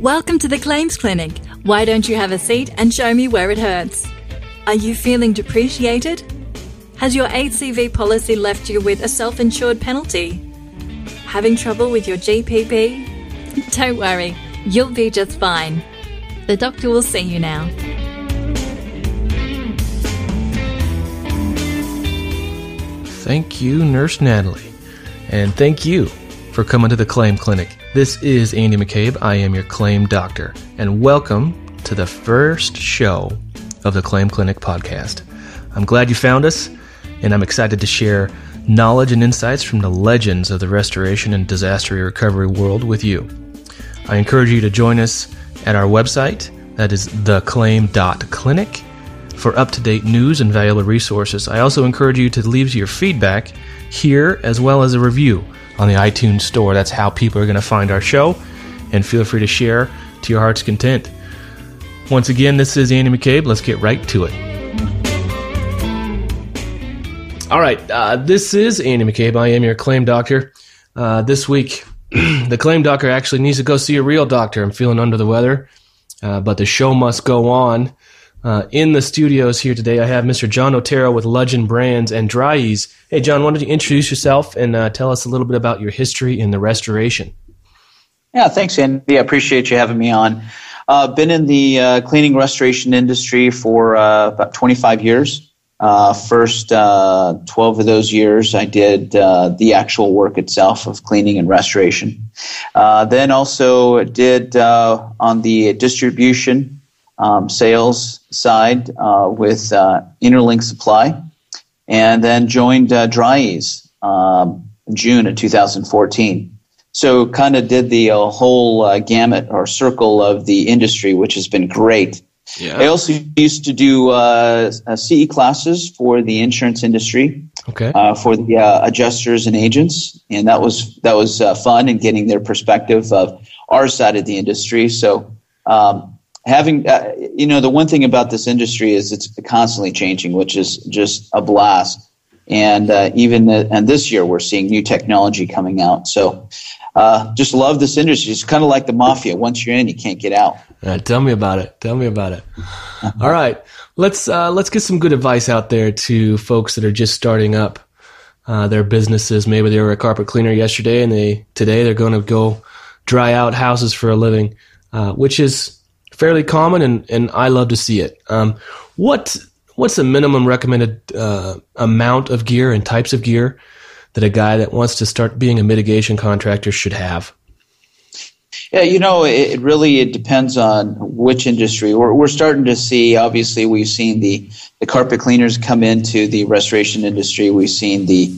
Welcome to the Claims Clinic. Why don't you have a seat and show me where it hurts? Are you feeling depreciated? Has your ACV policy left you with a self insured penalty? Having trouble with your GPP? Don't worry, you'll be just fine. The doctor will see you now. Thank you, Nurse Natalie. And thank you for coming to the Claim Clinic. This is Andy McCabe. I am your claim doctor. And welcome to the first show of the Claim Clinic podcast. I'm glad you found us, and I'm excited to share knowledge and insights from the legends of the restoration and disaster recovery world with you. I encourage you to join us at our website, that is theclaim.clinic for up to date news and valuable resources. I also encourage you to leave your feedback here as well as a review on the iTunes Store. That's how people are going to find our show, and feel free to share to your heart's content. Once again, this is Andy McCabe. Let's get right to it. All right, uh, this is Andy McCabe. I am your claim doctor. Uh, this week, the claim doctor actually needs to go see a real doctor. I'm feeling under the weather, uh, but the show must go on. Uh, in the studios here today, I have Mr. John Otero with Legend Brands and Dri-Eaz. Hey, John, why don't you introduce yourself and uh, tell us a little bit about your history in the restoration? Yeah, thanks, Andy. I appreciate you having me on. Uh, been in the uh, cleaning restoration industry for uh, about 25 years. First 12 of those years, I did the actual work itself of cleaning and restoration. then also did on the distribution um, sales side uh, with uh, Interlink Supply, and then joined uh, um, June of 2014. So kind of did the uh, whole uh, gamut or circle of the industry, which has been great. Yeah. I also used to do uh, CE classes for the insurance industry, okay. uh, for the uh, adjusters and agents, and that was that was uh, fun and getting their perspective of our side of the industry. So um, having uh, you know the one thing about this industry is it's constantly changing which is just a blast. And uh, even the, and this year we're seeing new technology coming out. So uh, just love this industry. It's kind of like the mafia. Once you're in you can't get out. Uh, tell me about it. Tell me about it. All right. Let's uh, let's get some good advice out there to folks that are just starting up uh, their businesses. Maybe they were a carpet cleaner yesterday and they today they're going to go dry out houses for a living which is fairly common, and, and I love to see it. Um, what what's the minimum recommended uh, amount of gear and types of gear that a guy that wants to start being a mitigation contractor should have? Yeah, you know, it really it depends on which industry. We're, we're starting to see. Obviously, we've seen the the carpet cleaners come into the restoration industry. We've seen the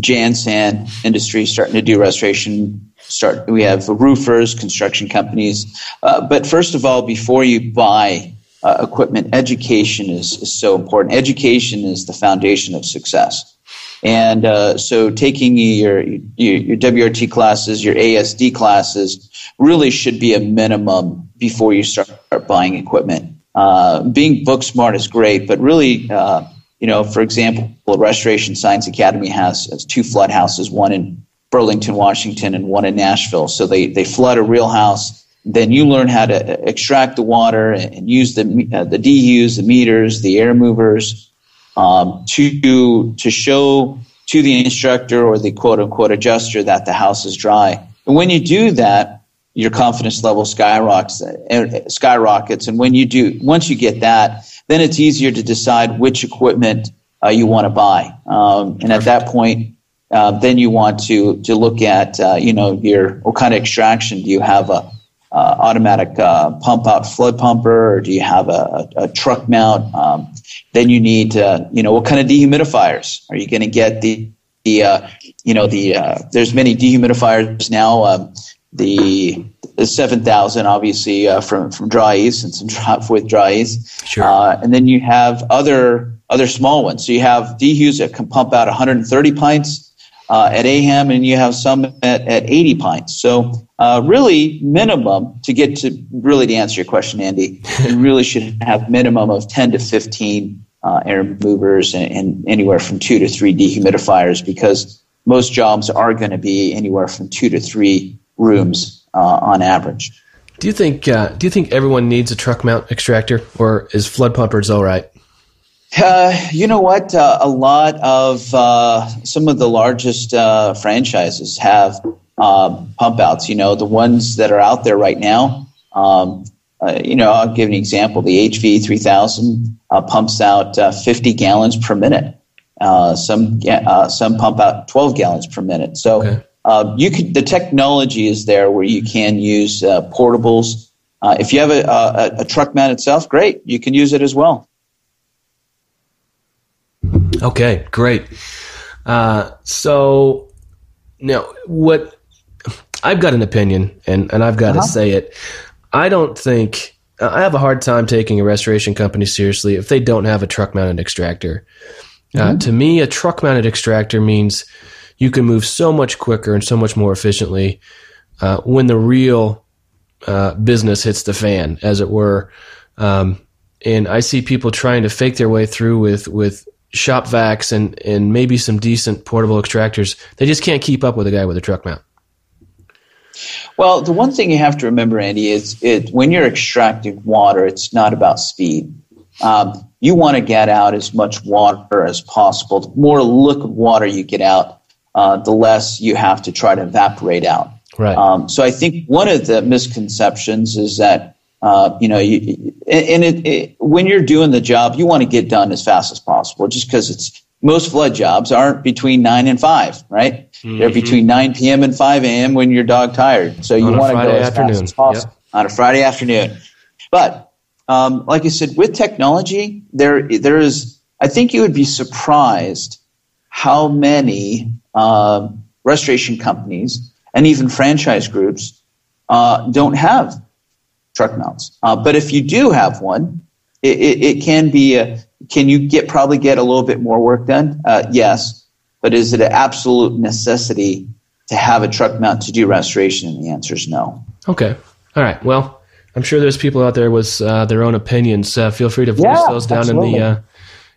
Jansan industry starting to do restoration start we have roofers construction companies. Uh, but first of all before you buy uh, equipment education is, is so important. Education is the foundation of success. And uh, so taking your, your, your wrt classes your asd classes really should be a minimum before you start buying equipment. Uh, being book smart is great but really uh, you know for example restoration science academy has, has two flood houses one in Burlington, Washington, and one in Nashville. So they, they flood a real house. Then you learn how to extract the water and use the uh, the dehus, the meters, the air movers um, to to show to the instructor or the quote unquote adjuster that the house is dry. And when you do that, your confidence level skyrockets. Uh, skyrockets. And when you do, once you get that, then it's easier to decide which equipment uh, you want to buy. Um, and at that point, uh, then you want to to look at uh, you know your what kind of extraction? Do you have a uh, automatic uh, pump out flood pumper or do you have a, a, truck mount? Um, then you need to, you know what kind of dehumidifiers? Are you going to get the the uh, you know the there's many dehumidifiers now. Um, the, the 7000 obviously from from Dri-Eaz and some drop with Dri-Eaz sure. and then you have other other small ones so you have dehus that can pump out 130 pints uh, at AHAM, and you have some at, at 80 pints. So, uh, really, minimum to get to really to answer your question, Andy, you really should have minimum of 10 to 15 uh, air movers and, and, anywhere from two to three dehumidifiers because most jobs are going to be anywhere from two to three rooms uh, on average. Do you think uh, Do you think everyone needs a truck mount extractor, or is flood pumpers all right? Uh, you know what? Uh, a lot of uh, some of the largest uh, franchises have um, pump outs. You know, the ones that are out there right now. Um, uh, you know, I'll give an example. The HV 3000 uh, pumps out 50 gallons per minute. some some pump out 12 gallons per minute. So okay. You could the technology is there where you can use portables. if you have a, a, a truck mount itself, great, you can use it as well. Okay, great. Uh, so now, what I've got an opinion, and, and I've got uh-huh. to say it. I don't think I have a hard time taking a restoration company seriously if they don't have a truck mounted extractor. Uh, mm-hmm. Uh, to me, a truck mounted extractor means you can move so much quicker and so much more efficiently uh, when the real uh, business hits the fan, as it were. Um, and I see people trying to fake their way through with with shop vacs and, and maybe some decent portable extractors. They just can't keep up with a guy with a truck mount. Well, the one thing you have to remember, Andy, is it when you're extracting water, it's not about speed. Um, you want to get out as much water as possible. The more liquid water you get out, uh, the less you have to try to evaporate out. Right. Um, so I think one of the misconceptions is that uh, you know, you, and it, it, when you're doing the job, you want to get done as fast as possible, just because it's most flood jobs aren't between nine and five, right? Mm-hmm. They're between nine p.m. and five a.m. when you're dog tired. So you want to go as afternoon. fast as possible on a Friday afternoon. But um, like I said, with technology, there there is. I think you would be surprised how many uh, restoration companies and even franchise groups uh, don't have truck mounts. Uh, but if you do have one, it, it, it, can be a, can you get probably get a little bit more work done? Uh, yes, but is it an absolute necessity to have a truck mount to do restoration? And the answer is no. Okay, all right. Well, I'm sure there's people out there with uh, their own opinions. Uh, feel free to voice yeah, those down absolutely. in the uh,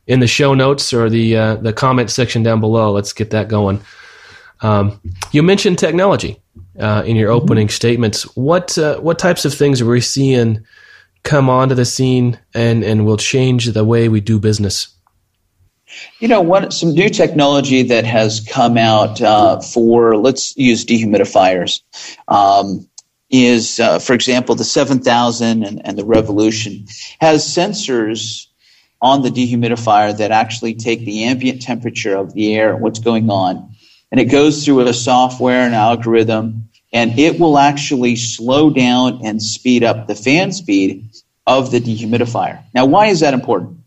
in the show notes or the uh, the comment section down below. Let's get that going. Um, you mentioned technology uh, in your opening mm-hmm. statements. What uh, what types of things are we seeing come onto the scene and and will change the way we do business? You know, what some new technology that has come out uh, for let's use dehumidifiers um, is, uh, for example, the 7000 and, and the Revolution has sensors on the dehumidifier that actually take the ambient temperature of the air, what's going on, and it goes through a software and algorithm and it will actually slow down and speed up the fan speed of the dehumidifier. Now, why is that important?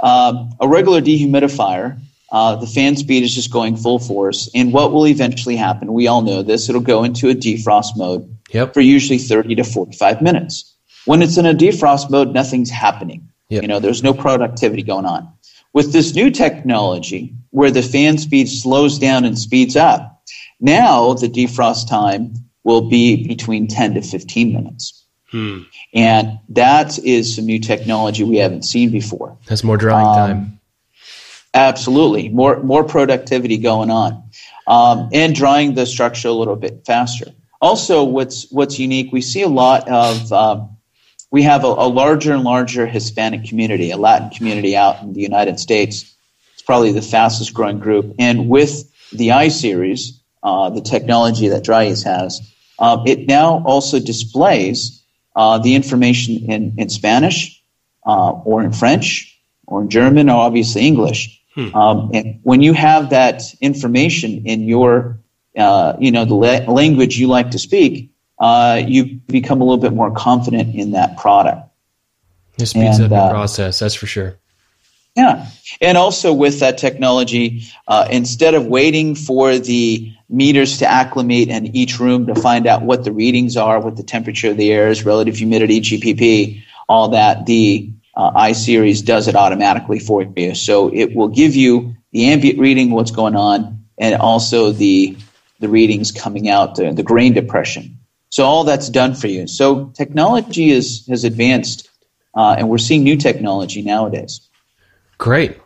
Um, a regular dehumidifier, uh, the fan speed is just going full force, and what will eventually happen? We all know this. It'll go into a defrost mode yep. for usually 30 to 45 minutes. When it's in a defrost mode, nothing's happening. Yep. You know, there's no productivity going on. With this new technology, where the fan speed slows down and speeds up, now the defrost time will be between 10 to 15 minutes. Hmm. And that is some new technology we haven't seen before. That's more drying um, time. Absolutely. More, more productivity going on. Um, and drying the structure a little bit faster. Also, what's, what's unique, we see a lot of, um, we have a, a larger and larger Hispanic community, a Latin community out in the United States. It's probably the fastest growing group. And with the I series, uh, the technology that Dri-Eaz has, uh, it now also displays uh, the information in, in Spanish uh, or in French or in German or obviously English. Hmm. Um, and when you have that information in your, uh, you know, the la- language you like to speak, uh, you become a little bit more confident in that product. It speeds and, up the uh, process, that's for sure. Yeah. And also with that technology, uh, instead of waiting for the meters to acclimate in each room to find out what the readings are, what the temperature of the air is, relative humidity, GPP, all that, the uh, iSeries does it automatically for you. So it will give you the ambient reading, what's going on, and also the the readings coming out, the, the grain depression. So all that's done for you. So technology is has advanced, uh, and we're seeing new technology nowadays. Great.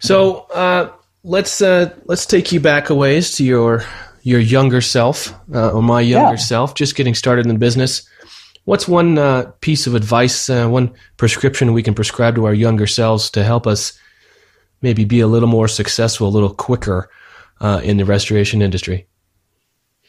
So uh, let's uh, let's take you back a ways to your your younger self uh, or my younger Yeah. self, just getting started in the business, what's one uh, piece of advice, uh, one prescription we can prescribe to our younger selves to help us maybe be a little more successful, a little quicker uh, in the restoration industry?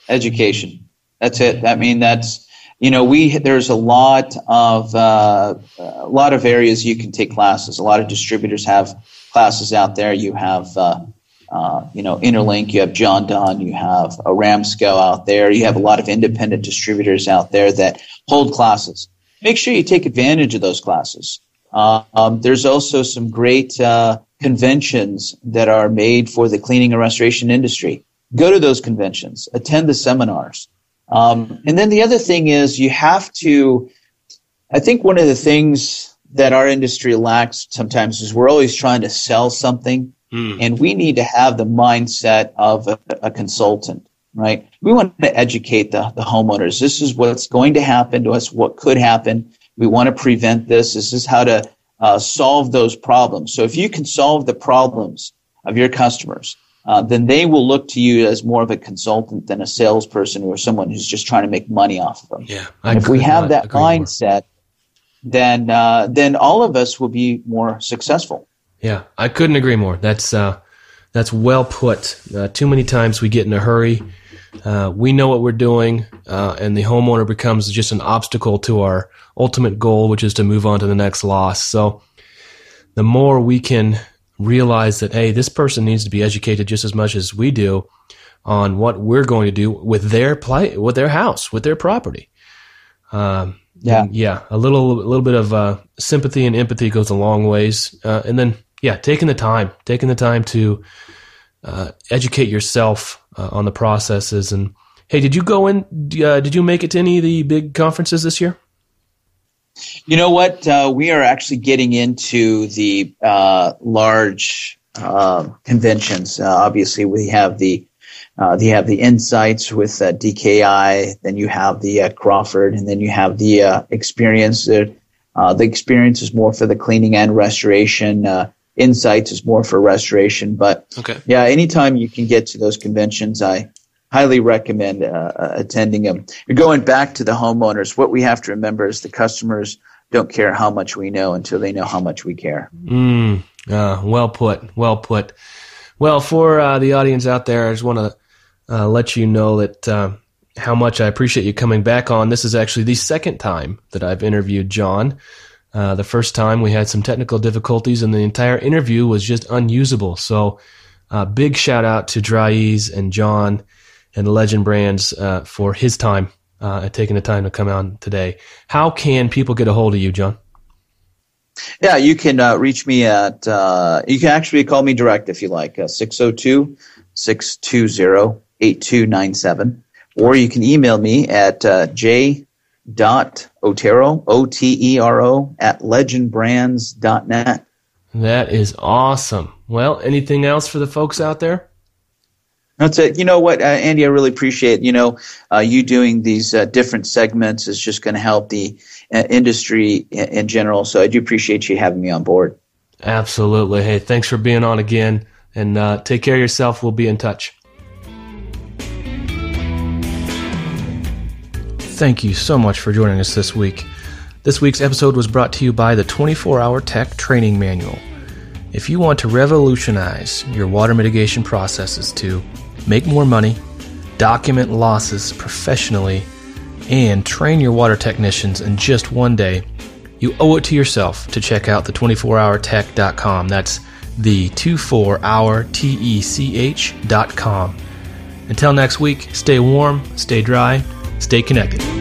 education. That's it. I mean, that's you know, we there's a lot of uh, a lot of areas you can take classes. A lot of distributors have classes out there. You have uh, uh, you know Interlink, you have Jon-Don, you have Aramsco out there. You have a lot of independent distributors out there that hold classes. Make sure you take advantage of those classes. Um, there's also some great uh, conventions that are made for the cleaning and restoration industry. Go to those conventions, attend the seminars. Um, and then the other thing is you have to, I think one of the things that our industry lacks sometimes is we're always trying to sell something and we need to have the mindset of a, a consultant, right? We want to educate the, the homeowners. This is what's going to happen to us, what could happen. We want to prevent this. This is how to uh, solve those problems. So if you can solve the problems of your customers, uh, then they will look to you as more of a consultant than a salesperson or someone who's just trying to make money off of them. Yeah. And if we have that mindset, then uh, then all of us will be more successful. Yeah, I couldn't agree more. That's uh, that's well put. Uh, too many times we get in a hurry. Uh, we know what we're doing, uh, and the homeowner becomes just an obstacle to our ultimate goal, which is to move on to the next loss. So, the more we can realize that, hey, this person needs to be educated just as much as we do on what we're going to do with their play, with their house, with their property. Um, Yeah. yeah, a little, a little bit of uh, sympathy and empathy goes a long ways, uh, and then yeah, taking the time, taking the time to uh, educate yourself uh, on the processes. And hey, did you go in? Uh, did you make it to any of the big conferences this year? You know what? Uh, we are actually getting into the uh, large uh, conventions. Uh, obviously, we have the uh, you have the insights with uh, DKI. Then you have the uh, Crawford, and then you have the uh, experience. Uh, uh, the experience is more for the cleaning and restoration. Uh, insights is more for restoration. But Okay. yeah, anytime you can get to those conventions, I highly recommend uh, uh, attending them. Going back to the homeowners. What we have to remember is the customers don't care how much we know until they know how much we care. Mm, uh, well put. Well put. Well, for uh, the audience out there, I just want to uh, let you know that uh, how much I appreciate you coming back on. This is actually the second time that I've interviewed John. The first time we had some technical difficulties, and the entire interview was just unusable. So, big shout out to Dri-Eaz and John and Legend Brands uh, for his time uh, and taking the time to come on today. How can people get a hold of you, John? Yeah, you can uh, reach me at, uh, you can actually call me direct if you like, uh, 602 620 8297. Or you can email me at uh, j dot otero, O T E R O, at legendbrands.net. That is awesome. Well, anything else for the folks out there? That's it. You know what, uh, Andy, I really appreciate, you know, uh, you doing these uh, different segments is just going to help the uh, industry in, in general. So I do appreciate you having me on board. Absolutely. Hey, thanks for being on again. And uh, take care of yourself. We'll be in touch. Thank you so much for joining us this week. This week's episode was brought to you by the 24 Hour Tech Training Manual. If you want to revolutionize your water mitigation processes to make more money, document losses professionally, and train your water technicians in just one day, you owe it to yourself to check out the 24hourtech.com. That's the 24hourtech.com. Until next week, stay warm, stay dry, stay connected.